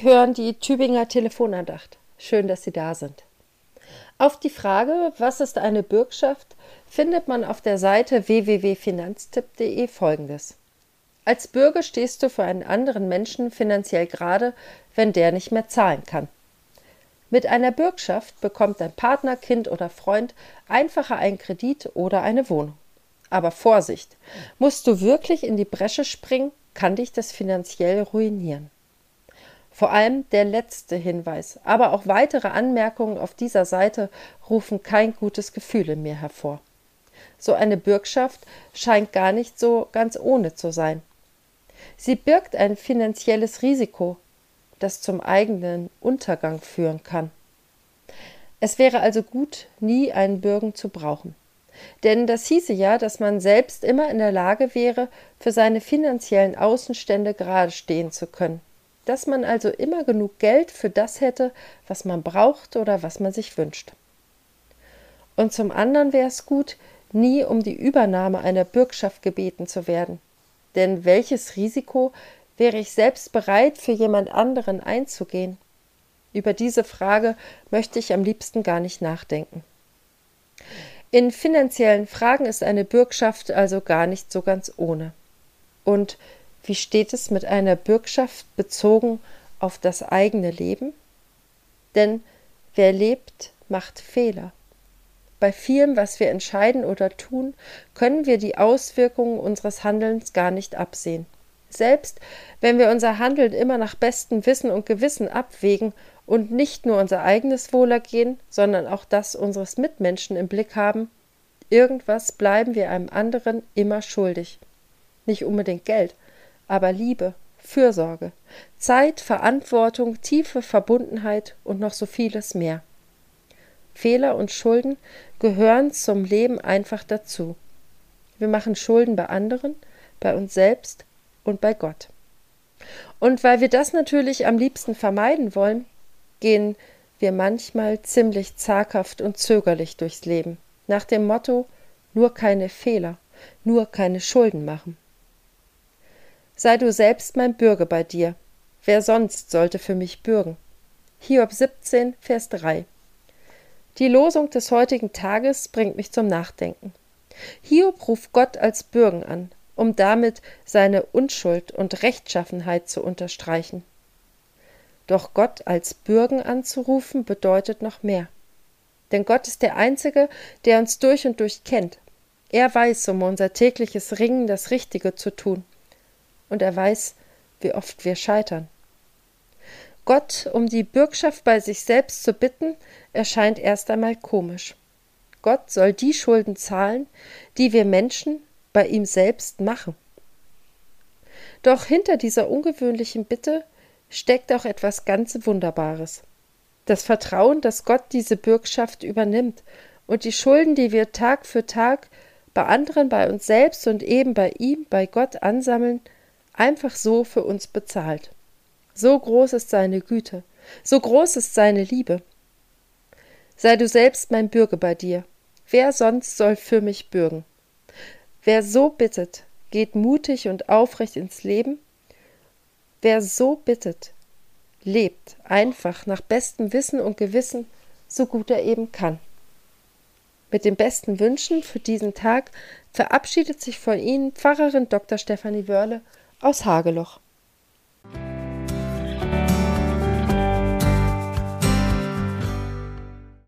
Hören die Tübinger Telefonandacht. Schön, dass Sie da sind. Auf die Frage, was ist eine Bürgschaft, findet man auf der Seite www.finanztipp.de folgendes. Als Bürger stehst du für einen anderen Menschen finanziell gerade, wenn der nicht mehr zahlen kann. Mit einer Bürgschaft bekommt dein Partner, Kind oder Freund einfacher einen Kredit oder eine Wohnung. Aber Vorsicht, musst du wirklich in die Bresche springen, kann dich das finanziell ruinieren. Vor allem der letzte Hinweis, aber auch weitere Anmerkungen auf dieser Seite rufen kein gutes Gefühl in mir hervor. So eine Bürgschaft scheint gar nicht so ganz ohne zu sein. Sie birgt ein finanzielles Risiko, das zum eigenen Untergang führen kann. Es wäre also gut, nie einen Bürgen zu brauchen. Denn das hieße ja, dass man selbst immer in der Lage wäre, für seine finanziellen Außenstände gerade stehen zu können dass man also immer genug Geld für das hätte, was man braucht oder was man sich wünscht. Und zum anderen wäre es gut, nie um die Übernahme einer Bürgschaft gebeten zu werden. Denn welches Risiko wäre ich selbst bereit, für jemand anderen einzugehen? Über diese Frage möchte ich am liebsten gar nicht nachdenken. In finanziellen Fragen ist eine Bürgschaft also gar nicht so ganz ohne. Und wie steht es mit einer Bürgschaft bezogen auf das eigene Leben? Denn wer lebt, macht Fehler. Bei vielem, was wir entscheiden oder tun, können wir die Auswirkungen unseres Handelns gar nicht absehen. Selbst wenn wir unser Handeln immer nach bestem Wissen und Gewissen abwägen und nicht nur unser eigenes Wohlergehen, sondern auch das unseres Mitmenschen im Blick haben, irgendwas bleiben wir einem anderen immer schuldig. Nicht unbedingt Geld, aber Liebe, Fürsorge, Zeit, Verantwortung, tiefe Verbundenheit und noch so vieles mehr. Fehler und Schulden gehören zum Leben einfach dazu. Wir machen Schulden bei anderen, bei uns selbst und bei Gott. Und weil wir das natürlich am liebsten vermeiden wollen, gehen wir manchmal ziemlich zaghaft und zögerlich durchs Leben, nach dem Motto nur keine Fehler, nur keine Schulden machen. Sei du selbst mein Bürger bei dir. Wer sonst sollte für mich bürgen? Hiob 17, Vers 3. Die Losung des heutigen Tages bringt mich zum Nachdenken. Hiob ruft Gott als Bürgen an, um damit seine Unschuld und Rechtschaffenheit zu unterstreichen. Doch Gott als Bürgen anzurufen bedeutet noch mehr. Denn Gott ist der Einzige, der uns durch und durch kennt. Er weiß um unser tägliches Ringen, das Richtige zu tun und er weiß, wie oft wir scheitern. Gott um die Bürgschaft bei sich selbst zu bitten, erscheint erst einmal komisch. Gott soll die Schulden zahlen, die wir Menschen bei ihm selbst machen. Doch hinter dieser ungewöhnlichen Bitte steckt auch etwas ganz Wunderbares. Das Vertrauen, dass Gott diese Bürgschaft übernimmt und die Schulden, die wir Tag für Tag bei anderen, bei uns selbst und eben bei ihm, bei Gott ansammeln, einfach so für uns bezahlt. So groß ist seine Güte, so groß ist seine Liebe. Sei du selbst mein Bürger bei dir. Wer sonst soll für mich bürgen? Wer so bittet, geht mutig und aufrecht ins Leben. Wer so bittet, lebt einfach nach bestem Wissen und Gewissen, so gut er eben kann. Mit den besten Wünschen für diesen Tag verabschiedet sich von Ihnen Pfarrerin Dr. Stefanie Wörle aus Hageloch.